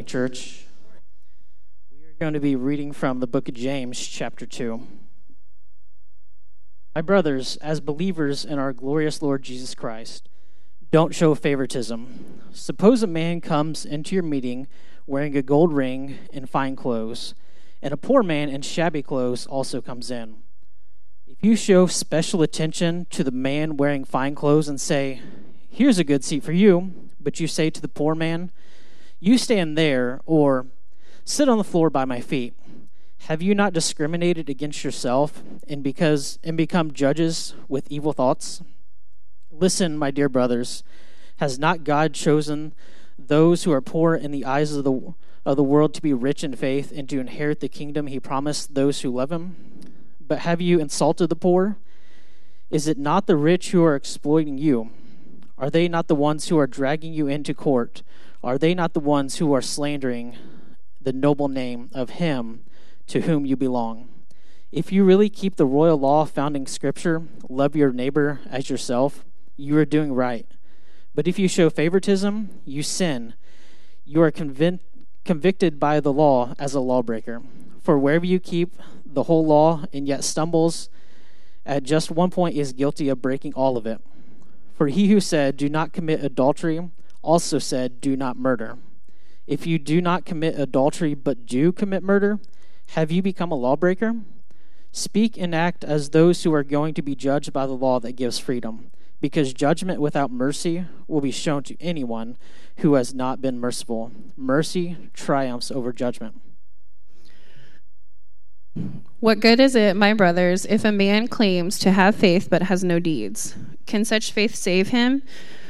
Morning, church. We are going to be reading from the book of James, chapter 2. My brothers, as believers in our glorious Lord Jesus Christ, don't show favoritism. Suppose a man comes into your meeting wearing a gold ring and fine clothes, and a poor man in shabby clothes also comes in. If you show special attention to the man wearing fine clothes and say, Here's a good seat for you, but you say to the poor man, you stand there, or sit on the floor by my feet. Have you not discriminated against yourself and because and become judges with evil thoughts? Listen, my dear brothers, has not God chosen those who are poor in the eyes of the of the world to be rich in faith and to inherit the kingdom he promised those who love him? But have you insulted the poor? Is it not the rich who are exploiting you? Are they not the ones who are dragging you into court? Are they not the ones who are slandering the noble name of him to whom you belong? If you really keep the royal law found in Scripture, love your neighbor as yourself, you are doing right. But if you show favoritism, you sin. You are convic- convicted by the law as a lawbreaker. For wherever you keep the whole law and yet stumbles at just one point is guilty of breaking all of it. For he who said, Do not commit adultery, also said, Do not murder. If you do not commit adultery but do commit murder, have you become a lawbreaker? Speak and act as those who are going to be judged by the law that gives freedom, because judgment without mercy will be shown to anyone who has not been merciful. Mercy triumphs over judgment. What good is it, my brothers, if a man claims to have faith but has no deeds? Can such faith save him?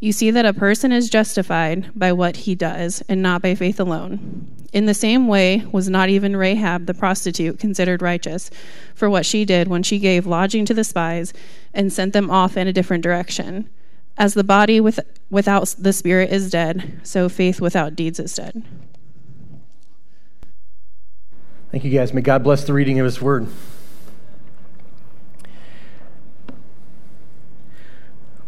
you see that a person is justified by what he does and not by faith alone. In the same way, was not even Rahab the prostitute considered righteous for what she did when she gave lodging to the spies and sent them off in a different direction? As the body with, without the spirit is dead, so faith without deeds is dead. Thank you, guys. May God bless the reading of His Word.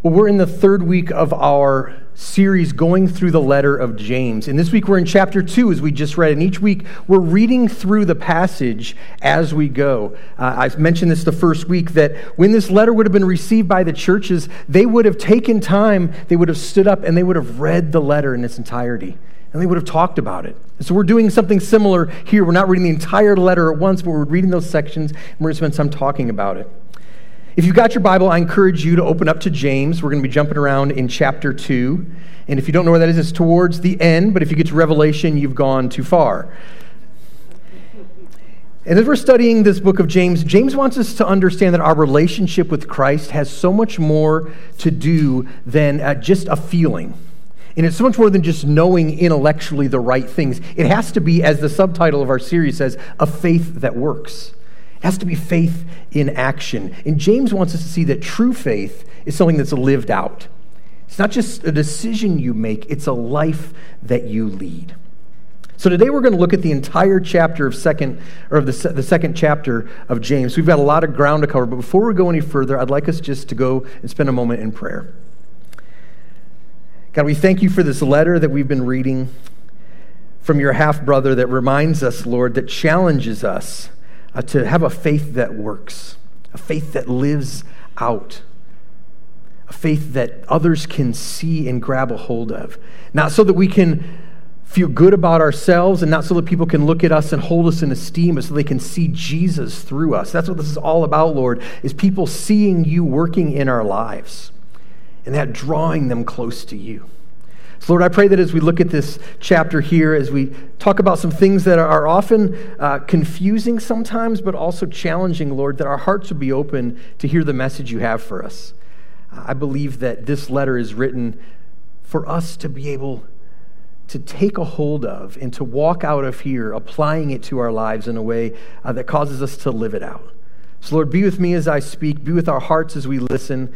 Well, we're in the third week of our series going through the letter of James. And this week we're in chapter 2, as we just read. And each week we're reading through the passage as we go. Uh, I mentioned this the first week that when this letter would have been received by the churches, they would have taken time, they would have stood up, and they would have read the letter in its entirety. And they would have talked about it. So we're doing something similar here. We're not reading the entire letter at once, but we're reading those sections, and we're going to spend some talking about it. If you've got your Bible, I encourage you to open up to James. We're going to be jumping around in chapter 2. And if you don't know where that is, it's towards the end, but if you get to Revelation, you've gone too far. And as we're studying this book of James, James wants us to understand that our relationship with Christ has so much more to do than uh, just a feeling. And it's so much more than just knowing intellectually the right things. It has to be, as the subtitle of our series says, a faith that works. It has to be faith in action. And James wants us to see that true faith is something that's lived out. It's not just a decision you make, it's a life that you lead. So today we're going to look at the entire chapter of second or of the, the second chapter of James. We've got a lot of ground to cover, but before we go any further, I'd like us just to go and spend a moment in prayer. God, we thank you for this letter that we've been reading from your half brother that reminds us, Lord, that challenges us uh, to have a faith that works, a faith that lives out, a faith that others can see and grab a hold of. Not so that we can feel good about ourselves and not so that people can look at us and hold us in esteem, but so they can see Jesus through us. That's what this is all about, Lord, is people seeing you working in our lives and that drawing them close to you. So, Lord, I pray that as we look at this chapter here, as we talk about some things that are often uh, confusing sometimes, but also challenging, Lord, that our hearts would be open to hear the message you have for us. I believe that this letter is written for us to be able to take a hold of and to walk out of here applying it to our lives in a way uh, that causes us to live it out. So, Lord, be with me as I speak, be with our hearts as we listen.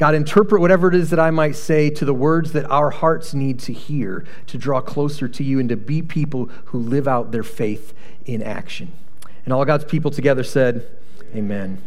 God, interpret whatever it is that I might say to the words that our hearts need to hear to draw closer to you and to be people who live out their faith in action. And all God's people together said, Amen.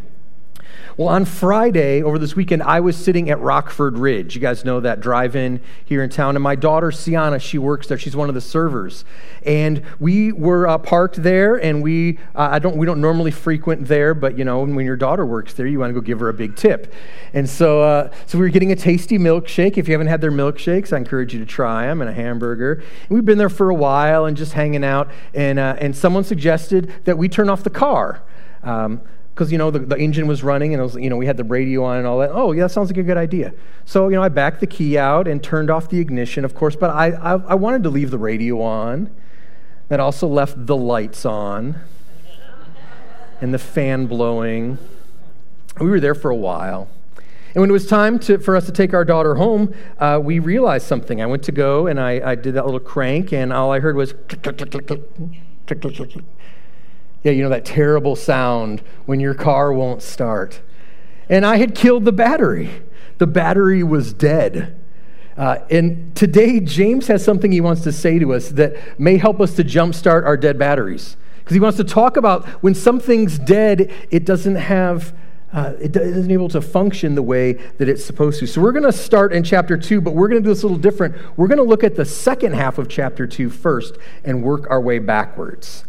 Well, on Friday over this weekend, I was sitting at Rockford Ridge. You guys know that drive in here in town. And my daughter, Sienna, she works there. She's one of the servers. And we were uh, parked there, and we, uh, I don't, we don't normally frequent there, but you know, when your daughter works there, you want to go give her a big tip. And so, uh, so we were getting a tasty milkshake. If you haven't had their milkshakes, I encourage you to try them and a hamburger. And we've been there for a while and just hanging out. And, uh, and someone suggested that we turn off the car. Um, because you know the, the engine was running and was, you know we had the radio on and all that. Oh yeah, that sounds like a good idea. So you know I backed the key out and turned off the ignition, of course, but I I, I wanted to leave the radio on. That also left the lights on and the fan blowing. We were there for a while. And when it was time to, for us to take our daughter home, uh, we realized something. I went to go and I, I did that little crank, and all I heard was. Yeah, you know that terrible sound when your car won't start. And I had killed the battery. The battery was dead. Uh, and today, James has something he wants to say to us that may help us to jumpstart our dead batteries. Because he wants to talk about when something's dead, it doesn't have. Uh, it isn't able to function the way that it's supposed to. So, we're going to start in chapter 2, but we're going to do this a little different. We're going to look at the second half of chapter 2 first and work our way backwards.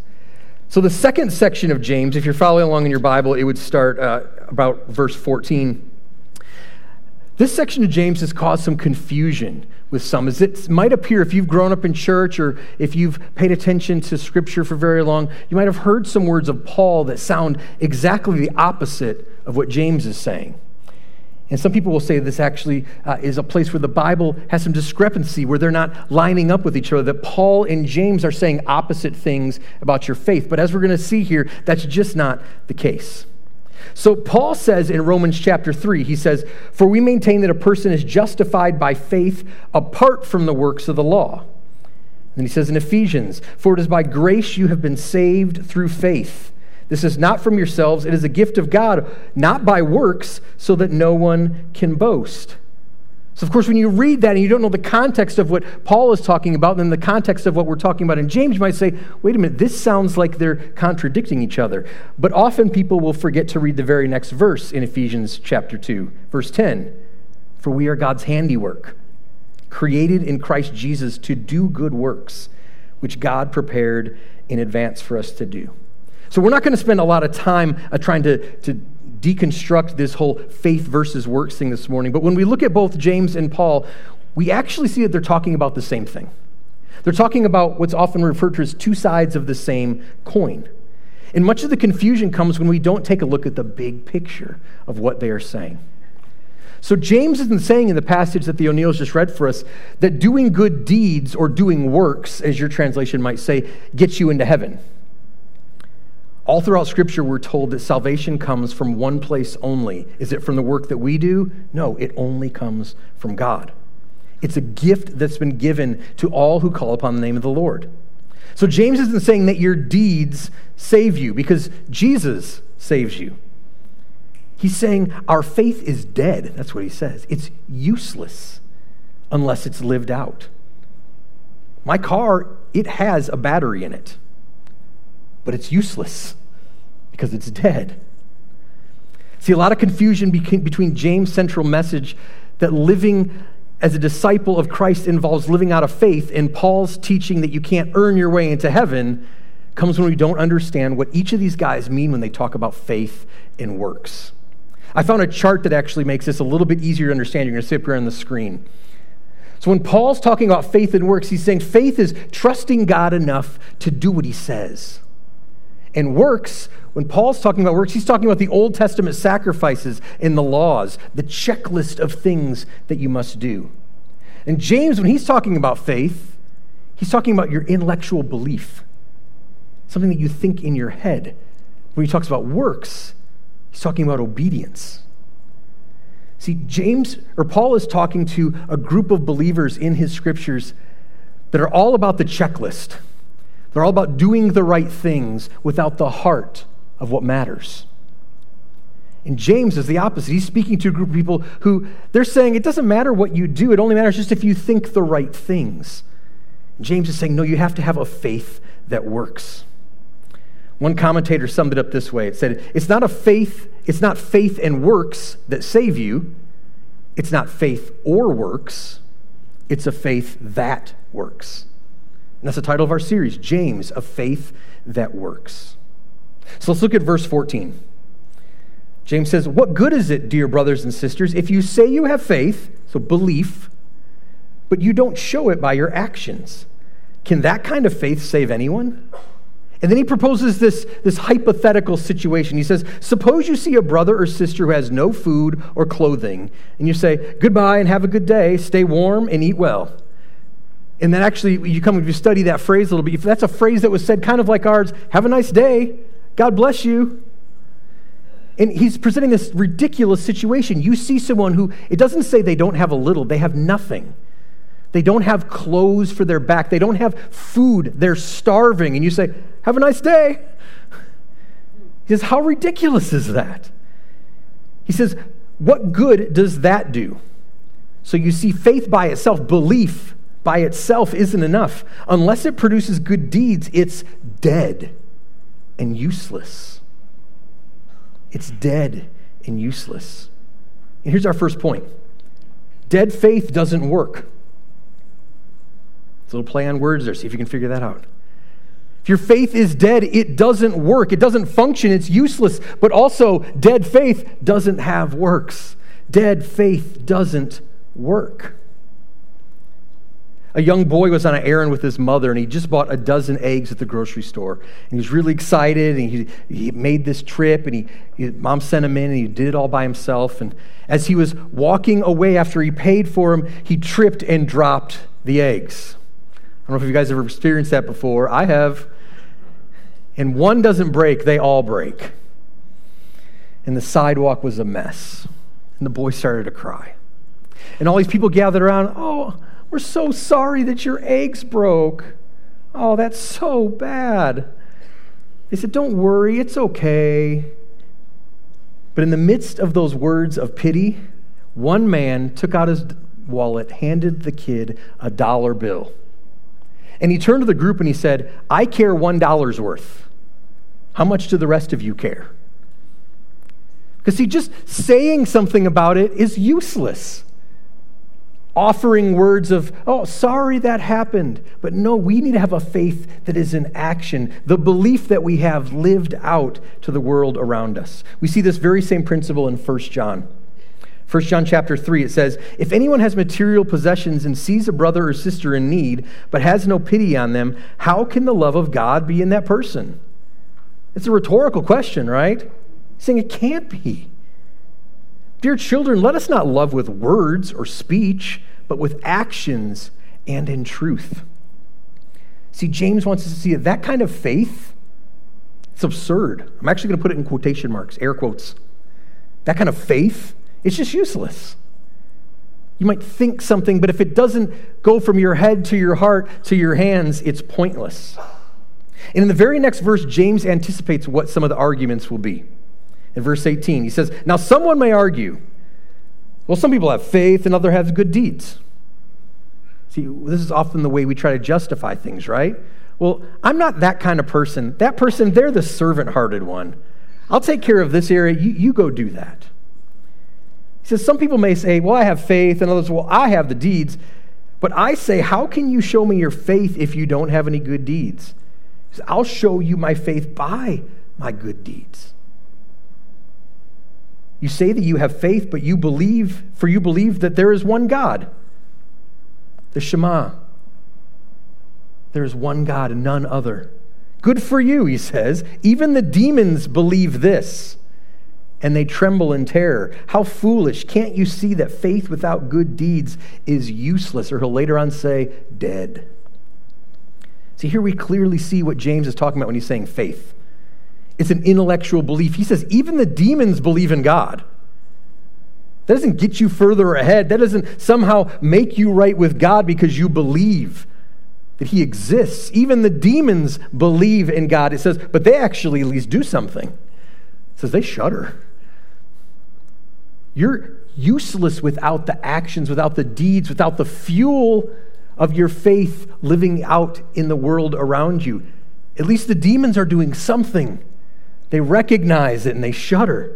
So, the second section of James, if you're following along in your Bible, it would start uh, about verse 14. This section of James has caused some confusion with some, as it might appear if you've grown up in church or if you've paid attention to Scripture for very long, you might have heard some words of Paul that sound exactly the opposite of what James is saying. And some people will say this actually uh, is a place where the Bible has some discrepancy, where they're not lining up with each other, that Paul and James are saying opposite things about your faith. But as we're going to see here, that's just not the case. So Paul says in Romans chapter 3, he says, For we maintain that a person is justified by faith apart from the works of the law. And he says in Ephesians, For it is by grace you have been saved through faith. This is not from yourselves, it is a gift of God, not by works, so that no one can boast. So, of course, when you read that and you don't know the context of what Paul is talking about, then the context of what we're talking about in James, you might say, wait a minute, this sounds like they're contradicting each other. But often people will forget to read the very next verse in Ephesians chapter 2, verse 10. For we are God's handiwork, created in Christ Jesus to do good works, which God prepared in advance for us to do. So we're not going to spend a lot of time uh, trying to, to deconstruct this whole faith versus works thing this morning. But when we look at both James and Paul, we actually see that they're talking about the same thing. They're talking about what's often referred to as two sides of the same coin. And much of the confusion comes when we don't take a look at the big picture of what they are saying. So, James isn't saying in the passage that the O'Neills just read for us that doing good deeds or doing works, as your translation might say, gets you into heaven. All throughout Scripture, we're told that salvation comes from one place only. Is it from the work that we do? No, it only comes from God. It's a gift that's been given to all who call upon the name of the Lord. So James isn't saying that your deeds save you because Jesus saves you. He's saying our faith is dead. That's what he says. It's useless unless it's lived out. My car, it has a battery in it but it's useless because it's dead. See, a lot of confusion between James' central message that living as a disciple of Christ involves living out of faith, and Paul's teaching that you can't earn your way into heaven comes when we don't understand what each of these guys mean when they talk about faith and works. I found a chart that actually makes this a little bit easier to understand. You're going to see up here on the screen. So when Paul's talking about faith and works, he's saying faith is trusting God enough to do what he says. And works, when Paul's talking about works, he's talking about the Old Testament sacrifices and the laws, the checklist of things that you must do. And James, when he's talking about faith, he's talking about your intellectual belief, something that you think in your head. When he talks about works, he's talking about obedience. See, James or Paul is talking to a group of believers in his scriptures that are all about the checklist. They're all about doing the right things without the heart of what matters. And James is the opposite. He's speaking to a group of people who they're saying it doesn't matter what you do, it only matters just if you think the right things. James is saying, no, you have to have a faith that works. One commentator summed it up this way. It said, It's not a faith, it's not faith and works that save you. It's not faith or works. It's a faith that works. And that's the title of our series, James, a faith that works. So let's look at verse 14. James says, What good is it, dear brothers and sisters, if you say you have faith, so belief, but you don't show it by your actions? Can that kind of faith save anyone? And then he proposes this, this hypothetical situation. He says, Suppose you see a brother or sister who has no food or clothing, and you say, Goodbye and have a good day, stay warm and eat well. And then actually, you come and you study that phrase a little bit. If that's a phrase that was said kind of like ours, have a nice day, God bless you. And he's presenting this ridiculous situation. You see someone who, it doesn't say they don't have a little, they have nothing. They don't have clothes for their back. They don't have food. They're starving. And you say, Have a nice day. He says, How ridiculous is that? He says, What good does that do? So you see, faith by itself, belief by itself isn't enough. Unless it produces good deeds, it's dead and useless. It's dead and useless. And here's our first point dead faith doesn't work. It's a little play on words there. See if you can figure that out. If your faith is dead, it doesn't work. It doesn't function. It's useless. But also, dead faith doesn't have works. Dead faith doesn't work. A young boy was on an errand with his mother, and he just bought a dozen eggs at the grocery store. And he was really excited, and he, he made this trip, and he, he, mom sent him in, and he did it all by himself. And as he was walking away after he paid for them, he tripped and dropped the eggs. I don't know if you guys have ever experienced that before. I have. And one doesn't break, they all break. And the sidewalk was a mess. And the boy started to cry. And all these people gathered around, oh, we're so sorry that your eggs broke. Oh, that's so bad. They said, Don't worry, it's okay. But in the midst of those words of pity, one man took out his wallet, handed the kid a dollar bill. And he turned to the group and he said, I care $1 dollar's worth. How much do the rest of you care? Because see, just saying something about it is useless. Offering words of, oh, sorry that happened. But no, we need to have a faith that is in action, the belief that we have lived out to the world around us. We see this very same principle in 1 John. 1 John chapter 3, it says, If anyone has material possessions and sees a brother or sister in need, but has no pity on them, how can the love of God be in that person? It's a rhetorical question, right? He's saying it can't be. Dear children, let us not love with words or speech, but with actions and in truth. See, James wants us to see that that kind of faith, it's absurd. I'm actually going to put it in quotation marks, air quotes. That kind of faith it's just useless. You might think something, but if it doesn't go from your head to your heart to your hands, it's pointless. And in the very next verse, James anticipates what some of the arguments will be. In verse 18, he says, Now someone may argue, well, some people have faith and others have good deeds. See, this is often the way we try to justify things, right? Well, I'm not that kind of person. That person, they're the servant hearted one. I'll take care of this area. You, you go do that. He says, Some people may say, Well, I have faith, and others, Well, I have the deeds. But I say, How can you show me your faith if you don't have any good deeds? Says, I'll show you my faith by my good deeds. You say that you have faith, but you believe, for you believe that there is one God. the Shema. There is one God and none other. Good for you, he says. Even the demons believe this, and they tremble in terror. How foolish. Can't you see that faith without good deeds is useless? Or he'll later on say, dead. See, here we clearly see what James is talking about when he's saying faith. It's an intellectual belief. He says, even the demons believe in God. That doesn't get you further ahead. That doesn't somehow make you right with God because you believe that He exists. Even the demons believe in God. It says, but they actually at least do something. It says they shudder. You're useless without the actions, without the deeds, without the fuel of your faith living out in the world around you. At least the demons are doing something. They recognize it and they shudder.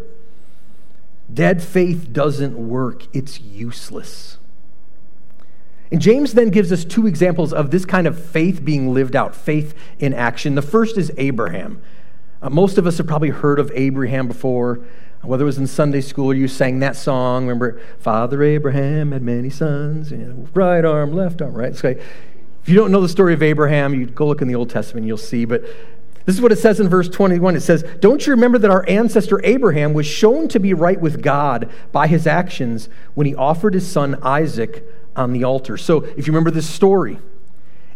Dead faith doesn't work, it's useless. And James then gives us two examples of this kind of faith being lived out, faith in action. The first is Abraham. Uh, most of us have probably heard of Abraham before, whether it was in Sunday school or you sang that song. Remember, Father Abraham had many sons, right arm, left arm, right? So, if you don't know the story of Abraham, you go look in the Old Testament, you'll see. But this is what it says in verse 21. It says, Don't you remember that our ancestor Abraham was shown to be right with God by his actions when he offered his son Isaac on the altar? So, if you remember this story,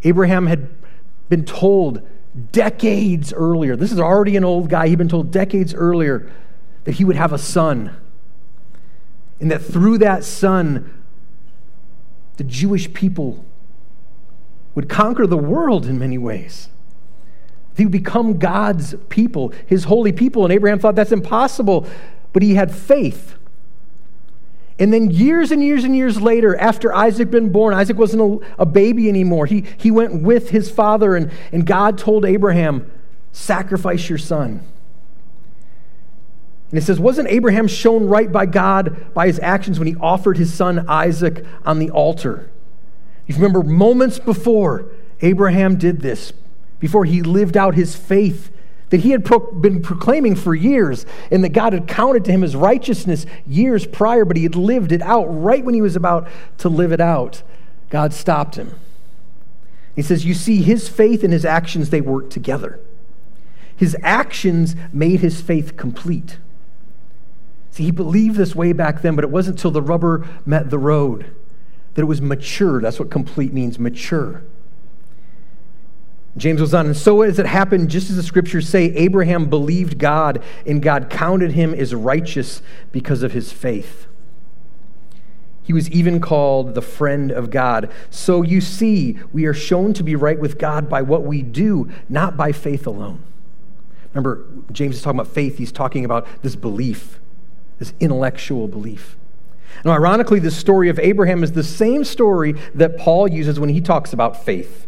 Abraham had been told decades earlier, this is already an old guy, he'd been told decades earlier that he would have a son. And that through that son, the Jewish people would conquer the world in many ways. They would become God's people, his holy people. And Abraham thought that's impossible, but he had faith. And then years and years and years later, after Isaac had been born, Isaac wasn't a, a, baby anymore. He, he went with his father, and, and God told Abraham, sacrifice your son. And it says, wasn't Abraham shown right by God by his actions when he offered his son Isaac on the altar? You remember moments before Abraham did this, before he lived out his faith that he had pro- been proclaiming for years and that God had counted to him as righteousness years prior, but he had lived it out right when he was about to live it out. God stopped him. He says, You see, his faith and his actions, they work together. His actions made his faith complete. See, he believed this way back then, but it wasn't until the rubber met the road that it was mature. That's what complete means mature. James goes on, and so as it happened, just as the scriptures say, Abraham believed God, and God counted him as righteous because of his faith. He was even called the friend of God. So you see, we are shown to be right with God by what we do, not by faith alone. Remember, James is talking about faith, he's talking about this belief, this intellectual belief. Now, ironically, the story of Abraham is the same story that Paul uses when he talks about faith.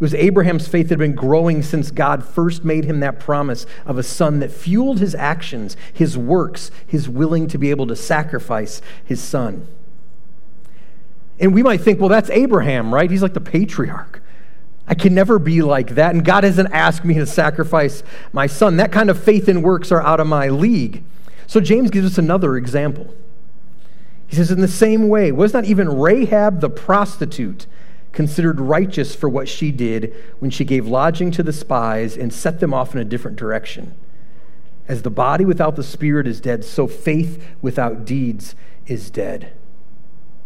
It was Abraham's faith that had been growing since God first made him that promise of a son that fueled his actions, his works, his willing to be able to sacrifice his son. And we might think, well, that's Abraham, right? He's like the patriarch. I can never be like that. And God hasn't asked me to sacrifice my son. That kind of faith and works are out of my league. So James gives us another example. He says, in the same way, was not even Rahab the prostitute considered righteous for what she did when she gave lodging to the spies and set them off in a different direction. As the body without the spirit is dead, so faith without deeds is dead.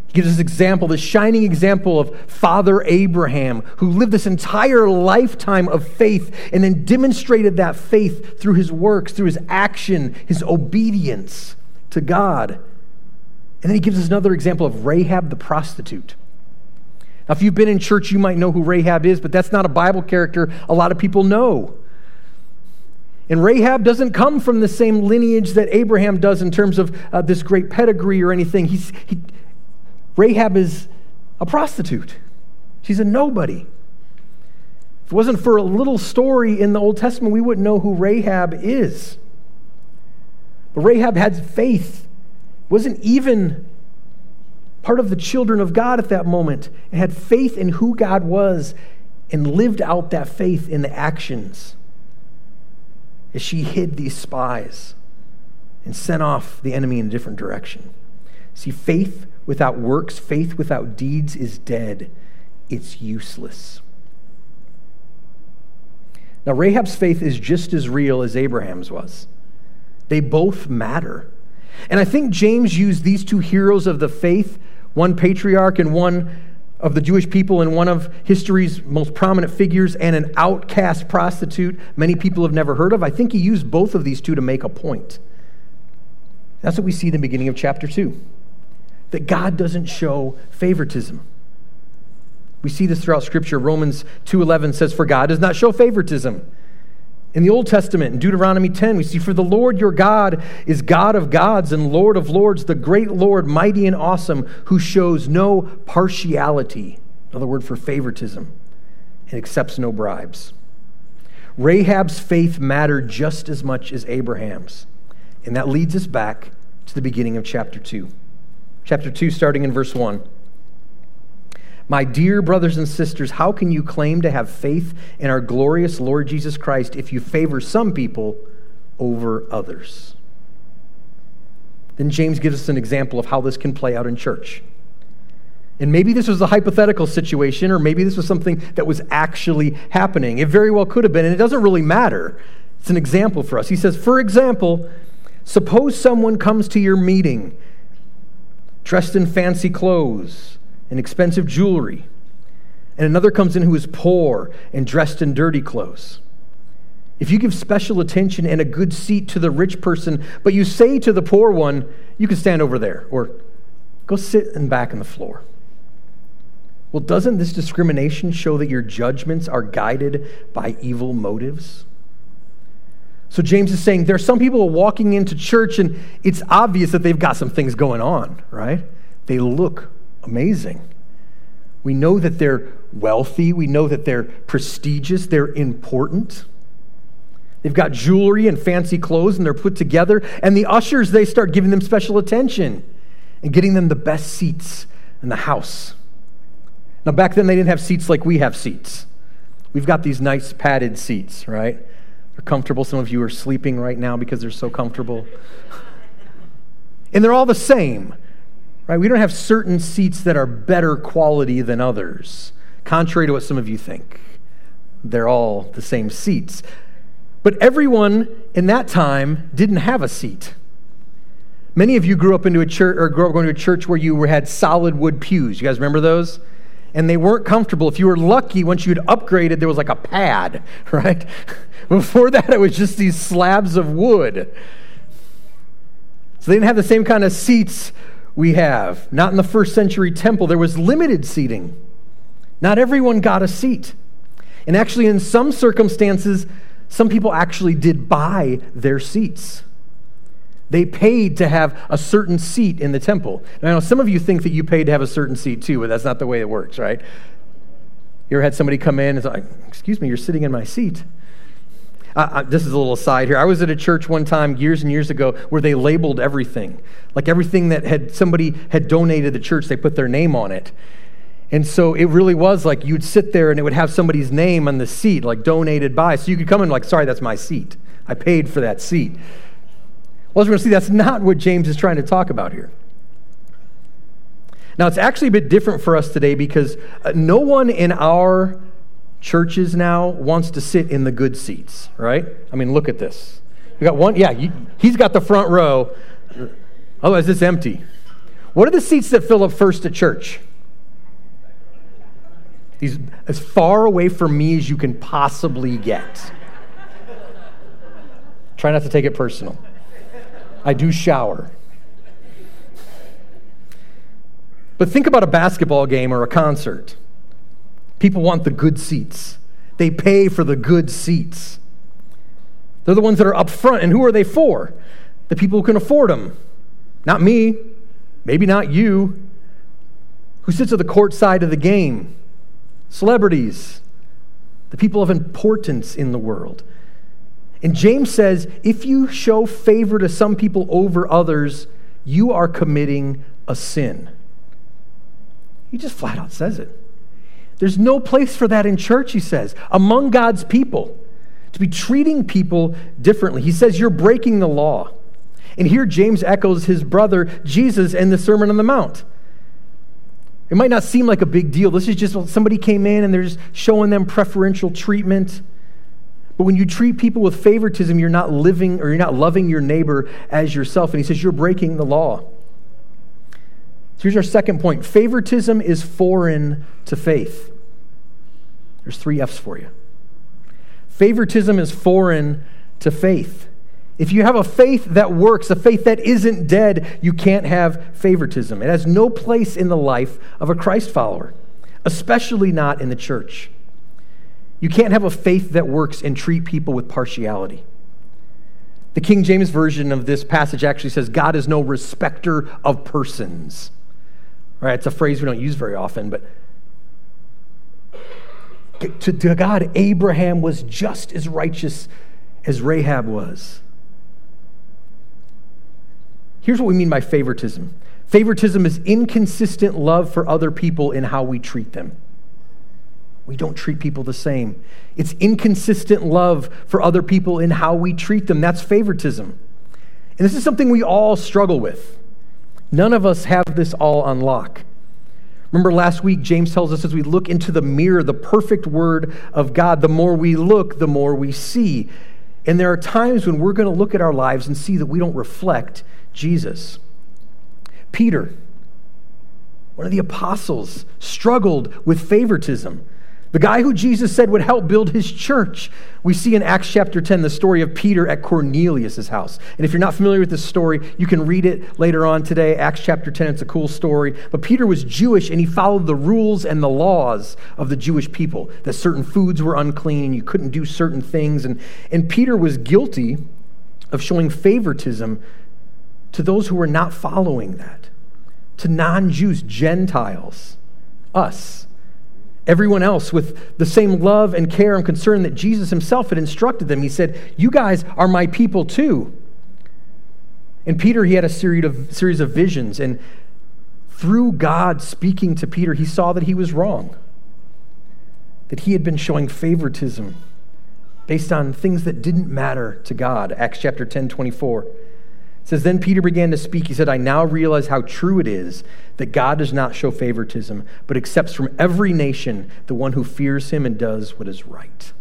He gives us example, this shining example of Father Abraham, who lived this entire lifetime of faith and then demonstrated that faith through his works, through his action, his obedience to God. And then he gives us another example of Rahab the prostitute now, if you've been in church, you might know who Rahab is, but that's not a Bible character a lot of people know. And Rahab doesn't come from the same lineage that Abraham does in terms of uh, this great pedigree or anything. He's, he, Rahab is a prostitute, she's a nobody. If it wasn't for a little story in the Old Testament, we wouldn't know who Rahab is. But Rahab had faith, wasn't even part of the children of God at that moment, and had faith in who God was and lived out that faith in the actions as she hid these spies and sent off the enemy in a different direction. See, faith without works, faith without deeds is dead. It's useless. Now, Rahab's faith is just as real as Abraham's was. They both matter. And I think James used these two heroes of the faith, one patriarch and one of the Jewish people, and one of history's most prominent figures, and an outcast prostitute many people have never heard of. I think he used both of these two to make a point. That's what we see in the beginning of chapter 2 that God doesn't show favoritism. We see this throughout scripture. Romans 2:11 says for God does not show favoritism. In the Old Testament, in Deuteronomy 10, we see, For the Lord your God is God of gods and Lord of lords, the great Lord, mighty and awesome, who shows no partiality, another word for favoritism, and accepts no bribes. Rahab's faith mattered just as much as Abraham's. And that leads us back to the beginning of chapter 2. Chapter 2, starting in verse 1. My dear brothers and sisters, how can you claim to have faith in our glorious Lord Jesus Christ if you favor some people over others? Then James gives us an example of how this can play out in church. And maybe this was a hypothetical situation, or maybe this was something that was actually happening. It very well could have been, and it doesn't really matter. It's an example for us. He says, for example, suppose someone comes to your meeting dressed in fancy clothes and expensive jewelry. And another comes in who is poor and dressed in dirty clothes. If you give special attention and a good seat to the rich person, but you say to the poor one, you can stand over there, or go sit in back on the floor. Well, doesn't this discrimination show that your judgments are guided by evil motives? So James is saying there are some people walking into church and it's obvious that they've got some things going on, right? They look amazing. We know that they're wealthy. We know that they're prestigious. They're important. They've got jewelry and fancy clothes and they're put together. And the ushers, they start giving them special attention and getting them the best seats in the house. Now, back then, they didn't have seats like we have seats. We've got these nice padded seats, right? They're comfortable. Some of you are sleeping right now because they're so comfortable. and they're all the same. Right? We don't have certain seats that are better quality than others, contrary to what some of you think. They're all the same seats. But everyone in that time didn't have a seat. Many of you grew up into a church or grew up going to a church where you had solid wood pews. You guys remember those? And they weren't comfortable. If you were lucky, once you'd upgraded, there was like a pad, right? Before that, it was just these slabs of wood. So they didn't have the same kind of seats we have. Not in the first century temple, there was limited seating. Not everyone got a seat. And actually, in some circumstances, some people actually did buy their seats. They paid to have a certain seat in the temple. Now, I know some of you think that you paid to have a certain seat too, but that's not the way it works, right? You ever had somebody come in and say, Excuse me, you're sitting in my seat? Uh, this is a little aside here. I was at a church one time years and years ago where they labeled everything. Like everything that had somebody had donated the church, they put their name on it. And so it really was like you'd sit there and it would have somebody's name on the seat, like donated by. So you could come in like, sorry, that's my seat. I paid for that seat. Well, as we're going to see, that's not what James is trying to talk about here. Now, it's actually a bit different for us today because uh, no one in our churches now wants to sit in the good seats, right? I mean, look at this. You got one, yeah, he's got the front row. Oh, Otherwise, it's empty. What are the seats that fill up first at church? These as far away from me as you can possibly get. Try not to take it personal. I do shower. But think about a basketball game or a concert. People want the good seats. They pay for the good seats. They're the ones that are up front. And who are they for? The people who can afford them. Not me, maybe not you. Who sits at the court side of the game? Celebrities, the people of importance in the world. And James says if you show favor to some people over others, you are committing a sin. He just flat out says it. There's no place for that in church, he says, among God's people, to be treating people differently. He says you're breaking the law. And here James echoes his brother Jesus in the Sermon on the Mount. It might not seem like a big deal. This is just somebody came in and they're just showing them preferential treatment. But when you treat people with favoritism, you're not living or you're not loving your neighbor as yourself. And he says you're breaking the law. Here's our second point favoritism is foreign to faith. There's three F's for you. Favoritism is foreign to faith. If you have a faith that works, a faith that isn't dead, you can't have favoritism. It has no place in the life of a Christ follower, especially not in the church. You can't have a faith that works and treat people with partiality. The King James Version of this passage actually says, God is no respecter of persons. Right, it's a phrase we don't use very often, but to, to God, Abraham was just as righteous as Rahab was. Here's what we mean by favoritism favoritism is inconsistent love for other people in how we treat them. We don't treat people the same. It's inconsistent love for other people in how we treat them. That's favoritism. And this is something we all struggle with. None of us have this all on lock. Remember last week, James tells us as we look into the mirror, the perfect word of God, the more we look, the more we see. And there are times when we're going to look at our lives and see that we don't reflect Jesus. Peter, one of the apostles, struggled with favoritism. The guy who Jesus said would help build his church. We see in Acts chapter 10 the story of Peter at Cornelius' house. And if you're not familiar with this story, you can read it later on today. Acts chapter 10, it's a cool story. But Peter was Jewish and he followed the rules and the laws of the Jewish people that certain foods were unclean and you couldn't do certain things. And, and Peter was guilty of showing favoritism to those who were not following that, to non Jews, Gentiles, us, everyone else with the same love and care and concern that Jesus himself had instructed them. He said, You guys are my people too. And Peter, he had a series of, series of visions, and through God speaking to Peter, he saw that he was wrong, that he had been showing favoritism based on things that didn't matter to God. Acts chapter 10 24. It says, Then Peter began to speak. He said, I now realize how true it is that God does not show favoritism, but accepts from every nation the one who fears him and does what is right.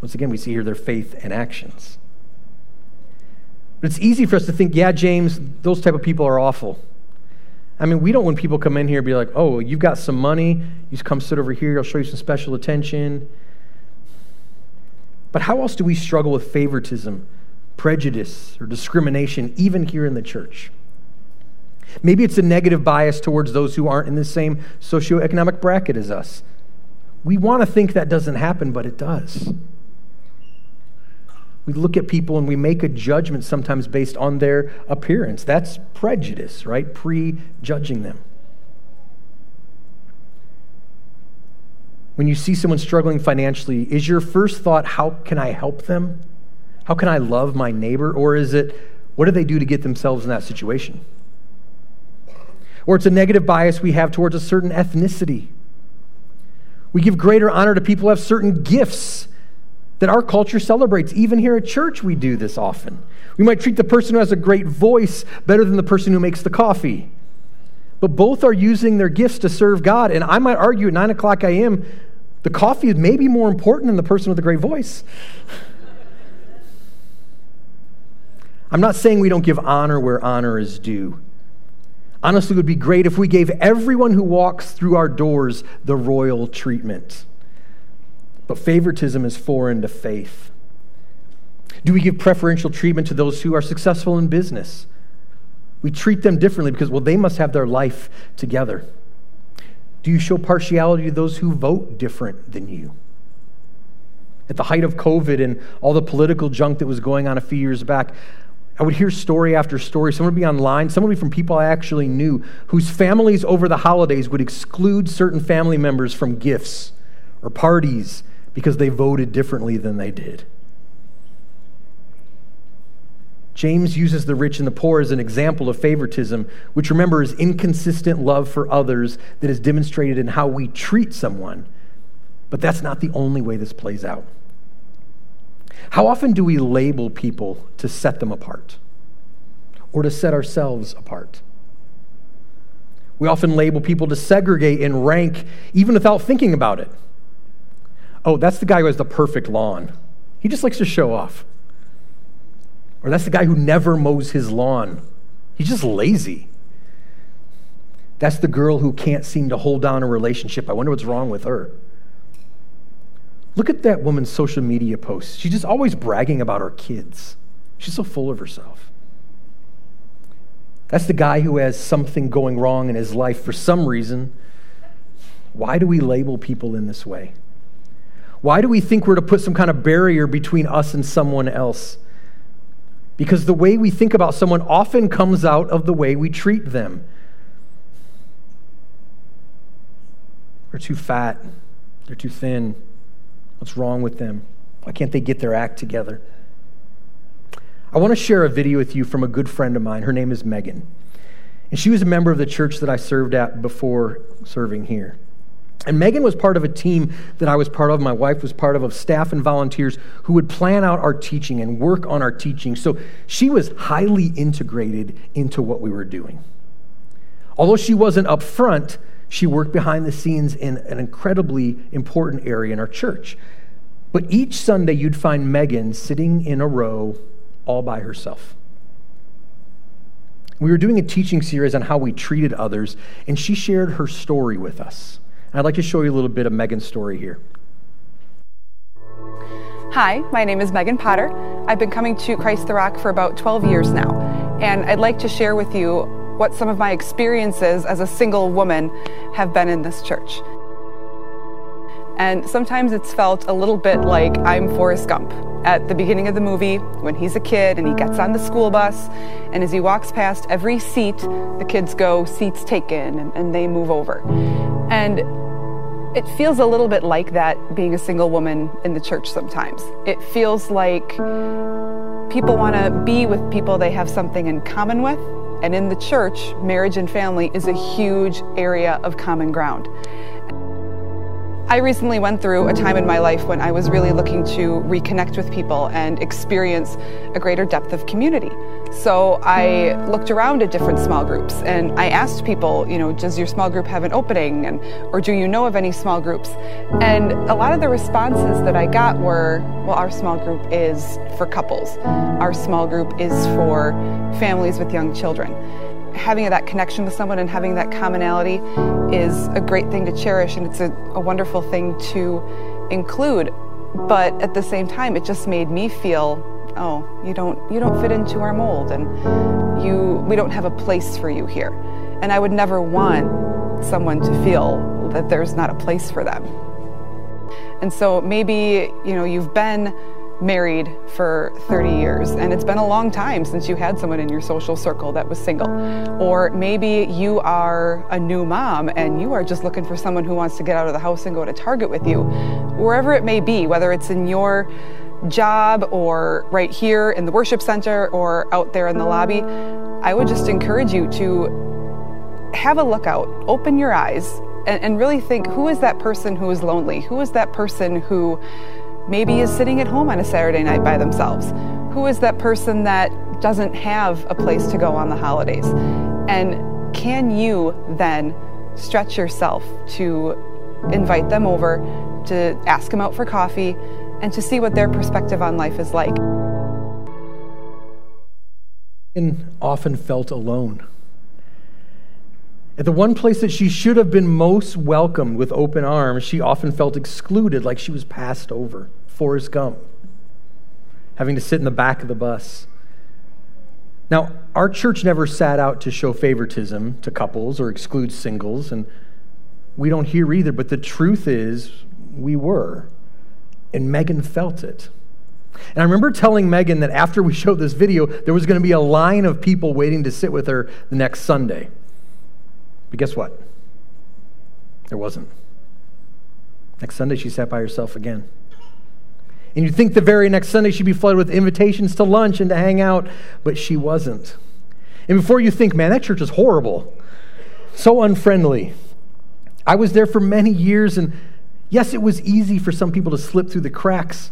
Once again, we see here their faith and actions. But it's easy for us to think, yeah, James, those type of people are awful. I mean, we don't, when people come in here, be like, oh, you've got some money, you come sit over here, I'll show you some special attention. But how else do we struggle with favoritism prejudice or discrimination, even here in the church. Maybe it's a negative bias towards those who aren't in the same socioeconomic bracket as us. We want to think that doesn't happen, but it does. We look at people and we make a judgment sometimes based on their appearance. That's prejudice, right? Prejudging them. When you see someone struggling financially, is your first thought, how can I help them? How can I love my neighbor? Or is it, what do they do to get themselves in that situation? Or it's a negative bias we have towards a certain ethnicity. We give greater honor to people who have certain gifts that our culture celebrates. Even here at church, we do this often. We might treat the person who has a great voice better than the person who makes the coffee. But both are using their gifts to serve God. And I might argue at 9 o'clock a.m., the coffee is maybe more important than the person with the great voice. I'm not saying we don't give honor where honor is due. Honestly, it would be great if we gave everyone who walks through our doors the royal treatment. But favoritism is foreign to faith. Do we give preferential treatment to those who are successful in business? We treat them differently because, well, they must have their life together. Do you show partiality to those who vote different than you? At the height of COVID and all the political junk that was going on a few years back, I would hear story after story. Someone would be online, someone would be from people I actually knew, whose families over the holidays would exclude certain family members from gifts or parties because they voted differently than they did. James uses the rich and the poor as an example of favoritism, which remember is inconsistent love for others that is demonstrated in how we treat someone. But that's not the only way this plays out. How often do we label people to set them apart or to set ourselves apart? We often label people to segregate and rank even without thinking about it. Oh, that's the guy who has the perfect lawn. He just likes to show off. Or that's the guy who never mows his lawn. He's just lazy. That's the girl who can't seem to hold down a relationship. I wonder what's wrong with her. Look at that woman's social media posts. She's just always bragging about her kids. She's so full of herself. That's the guy who has something going wrong in his life for some reason. Why do we label people in this way? Why do we think we're to put some kind of barrier between us and someone else? Because the way we think about someone often comes out of the way we treat them. They're too fat, they're too thin. What's wrong with them? Why can't they get their act together? I want to share a video with you from a good friend of mine. Her name is Megan. And she was a member of the church that I served at before serving here. And Megan was part of a team that I was part of. My wife was part of, of staff and volunteers who would plan out our teaching and work on our teaching. So she was highly integrated into what we were doing. Although she wasn't up front, she worked behind the scenes in an incredibly important area in our church. But each Sunday, you'd find Megan sitting in a row all by herself. We were doing a teaching series on how we treated others, and she shared her story with us. I'd like to show you a little bit of Megan's story here. Hi, my name is Megan Potter. I've been coming to Christ the Rock for about 12 years now, and I'd like to share with you what some of my experiences as a single woman have been in this church. And sometimes it's felt a little bit like I'm Forrest Gump at the beginning of the movie when he's a kid and he gets on the school bus. And as he walks past every seat, the kids go, seats taken, and, and they move over. And it feels a little bit like that being a single woman in the church sometimes. It feels like people want to be with people they have something in common with. And in the church, marriage and family is a huge area of common ground. I recently went through a time in my life when I was really looking to reconnect with people and experience a greater depth of community. So I looked around at different small groups and I asked people, you know, does your small group have an opening and or do you know of any small groups? And a lot of the responses that I got were, well, our small group is for couples. Our small group is for families with young children having that connection with someone and having that commonality is a great thing to cherish and it's a, a wonderful thing to include. But at the same time, it just made me feel, oh, you don't you don't fit into our mold and you we don't have a place for you here. And I would never want someone to feel that there's not a place for them. And so maybe, you know, you've been married for 30 years and it's been a long time since you had someone in your social circle that was single. Or maybe you are a new mom and you are just looking for someone who wants to get out of the house and go to Target with you. Wherever it may be, whether it's in your job or right here in the worship center or out there in the lobby, I would just encourage you to have a look out, open your eyes, and, and really think who is that person who is lonely? Who is that person who maybe is sitting at home on a Saturday night by themselves? Who is that person that doesn't have a place to go on the holidays? And can you then stretch yourself to invite them over, to ask them out for coffee, and to see what their perspective on life is like? And often felt alone. At the one place that she should have been most welcomed with open arms, she often felt excluded, like she was passed over. Forrest Gump, having to sit in the back of the bus. Now, our church never sat out to show favoritism to couples or exclude singles, and we don't hear either, but the truth is, we were. And Megan felt it. And I remember telling Megan that after we showed this video, there was going to be a line of people waiting to sit with her the next Sunday. But guess what? There wasn't. Next Sunday, she sat by herself again. And you'd think the very next Sunday she'd be flooded with invitations to lunch and to hang out, but she wasn't. And before you think, man, that church is horrible, so unfriendly. I was there for many years, and yes, it was easy for some people to slip through the cracks.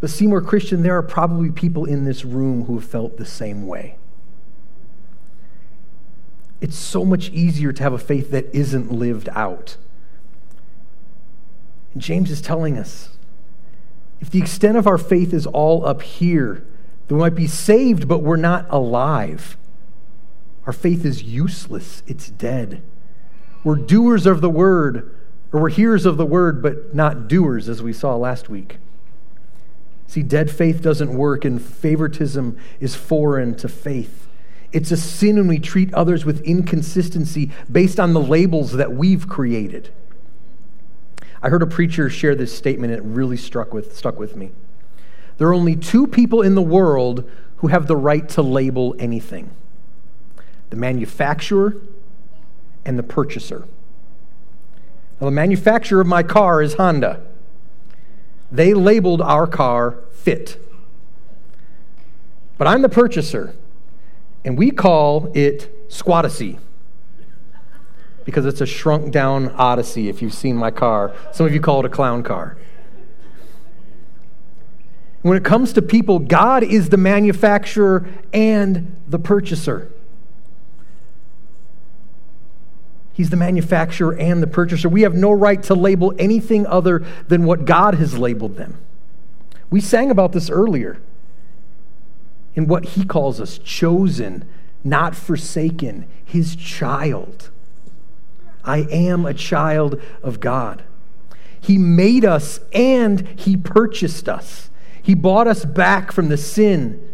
But Seymour Christian, there are probably people in this room who have felt the same way. It's so much easier to have a faith that isn't lived out. And James is telling us if the extent of our faith is all up here, then we might be saved, but we're not alive. Our faith is useless, it's dead. We're doers of the word, or we're hearers of the word, but not doers, as we saw last week. See, dead faith doesn't work, and favoritism is foreign to faith. It's a sin when we treat others with inconsistency based on the labels that we've created. I heard a preacher share this statement, and it really struck with, stuck with me. There are only two people in the world who have the right to label anything the manufacturer and the purchaser. Now, the manufacturer of my car is Honda. They labeled our car fit. But I'm the purchaser, and we call it Squattacy because it's a shrunk down Odyssey if you've seen my car. Some of you call it a clown car. When it comes to people, God is the manufacturer and the purchaser. He's the manufacturer and the purchaser. We have no right to label anything other than what God has labeled them. We sang about this earlier in what he calls us chosen, not forsaken, his child. I am a child of God. He made us and he purchased us. He bought us back from the sin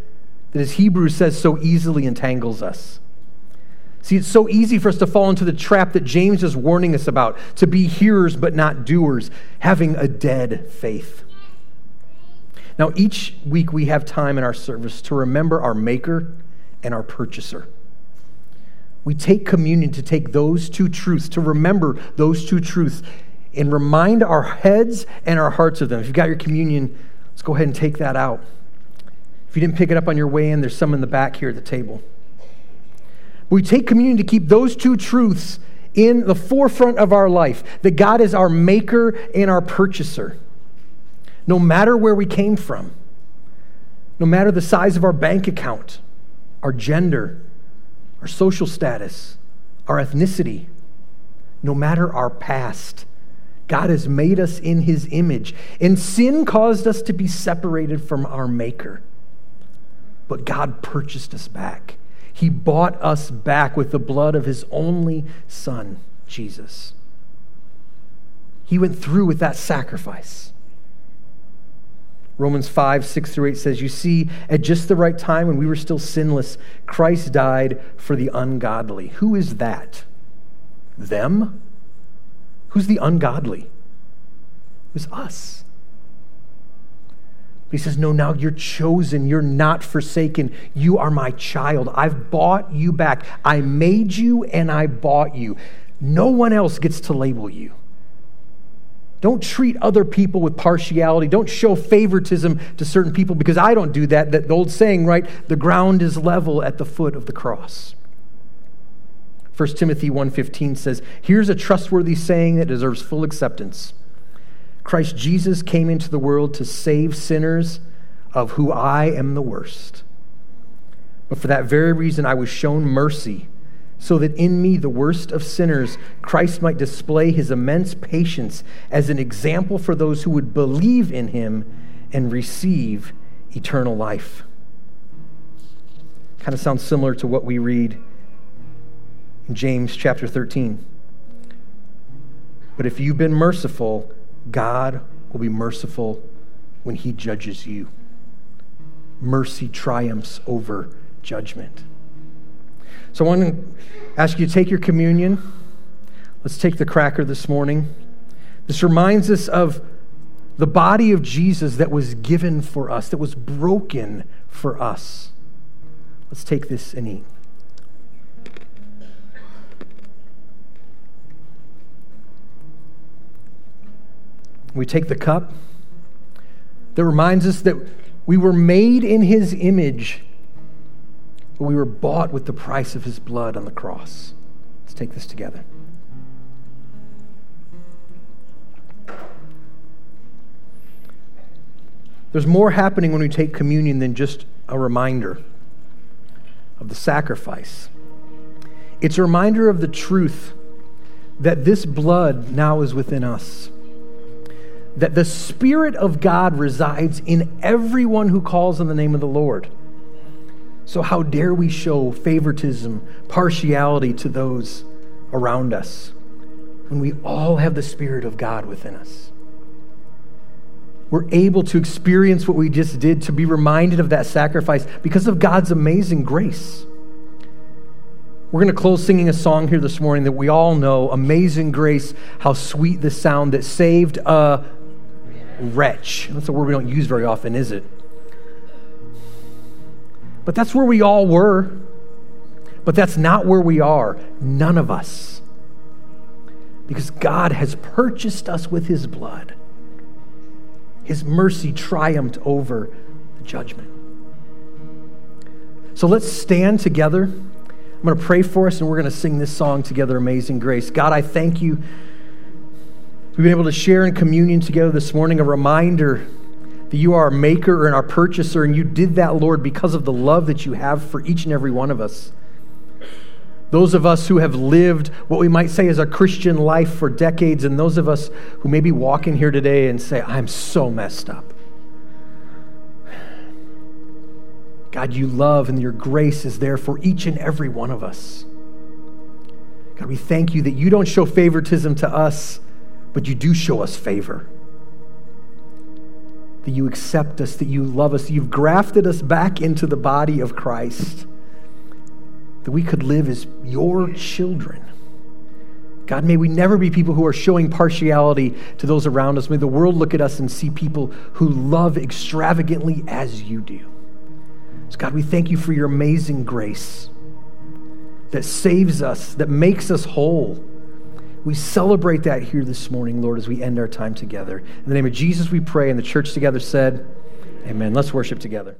that, as Hebrews says, so easily entangles us. See, it's so easy for us to fall into the trap that James is warning us about to be hearers but not doers, having a dead faith. Now, each week we have time in our service to remember our Maker and our Purchaser. We take communion to take those two truths, to remember those two truths, and remind our heads and our hearts of them. If you've got your communion, let's go ahead and take that out. If you didn't pick it up on your way in, there's some in the back here at the table. We take communion to keep those two truths in the forefront of our life that God is our maker and our purchaser. No matter where we came from, no matter the size of our bank account, our gender, our social status, our ethnicity, no matter our past. God has made us in his image. And sin caused us to be separated from our Maker. But God purchased us back. He bought us back with the blood of his only Son, Jesus. He went through with that sacrifice. Romans 5, 6 through 8 says, You see, at just the right time when we were still sinless, Christ died for the ungodly. Who is that? Them? Who's the ungodly? It was us. But he says, No, now you're chosen. You're not forsaken. You are my child. I've bought you back. I made you and I bought you. No one else gets to label you. Don't treat other people with partiality. Don't show favoritism to certain people because I don't do that. That old saying, right? The ground is level at the foot of the cross. 1 Timothy 1:15 says, "Here's a trustworthy saying that deserves full acceptance. Christ Jesus came into the world to save sinners, of who I am the worst. But for that very reason I was shown mercy." So that in me, the worst of sinners, Christ might display his immense patience as an example for those who would believe in him and receive eternal life. Kind of sounds similar to what we read in James chapter 13. But if you've been merciful, God will be merciful when he judges you. Mercy triumphs over judgment. So I want to ask you to take your communion. Let's take the cracker this morning. This reminds us of the body of Jesus that was given for us, that was broken for us. Let's take this and eat. We take the cup that reminds us that we were made in his image we were bought with the price of his blood on the cross. Let's take this together. There's more happening when we take communion than just a reminder of the sacrifice. It's a reminder of the truth that this blood now is within us. That the Spirit of God resides in everyone who calls on the name of the Lord. So, how dare we show favoritism, partiality to those around us when we all have the Spirit of God within us? We're able to experience what we just did, to be reminded of that sacrifice because of God's amazing grace. We're going to close singing a song here this morning that we all know Amazing Grace, how sweet the sound that saved a wretch. That's a word we don't use very often, is it? But that's where we all were. But that's not where we are. None of us. Because God has purchased us with his blood. His mercy triumphed over the judgment. So let's stand together. I'm going to pray for us and we're going to sing this song together, Amazing Grace. God, I thank you. We've been able to share in communion together this morning, a reminder that you are our maker and our purchaser, and you did that, Lord, because of the love that you have for each and every one of us. Those of us who have lived what we might say is a Christian life for decades, and those of us who maybe walk in here today and say, I'm so messed up. God, you love and your grace is there for each and every one of us. God, we thank you that you don't show favoritism to us, but you do show us favor that you accept us, that you love us, you've grafted us back into the body of Christ, that we could live as your children. God, may we never be people who are showing partiality to those around us. May the world look at us and see people who love extravagantly as you do. So, God, we thank you for your amazing grace that saves us, that makes us whole we celebrate that here this morning, Lord, as we end our time together. In the name of Jesus, we pray. And the church together said, Amen. Let's worship together.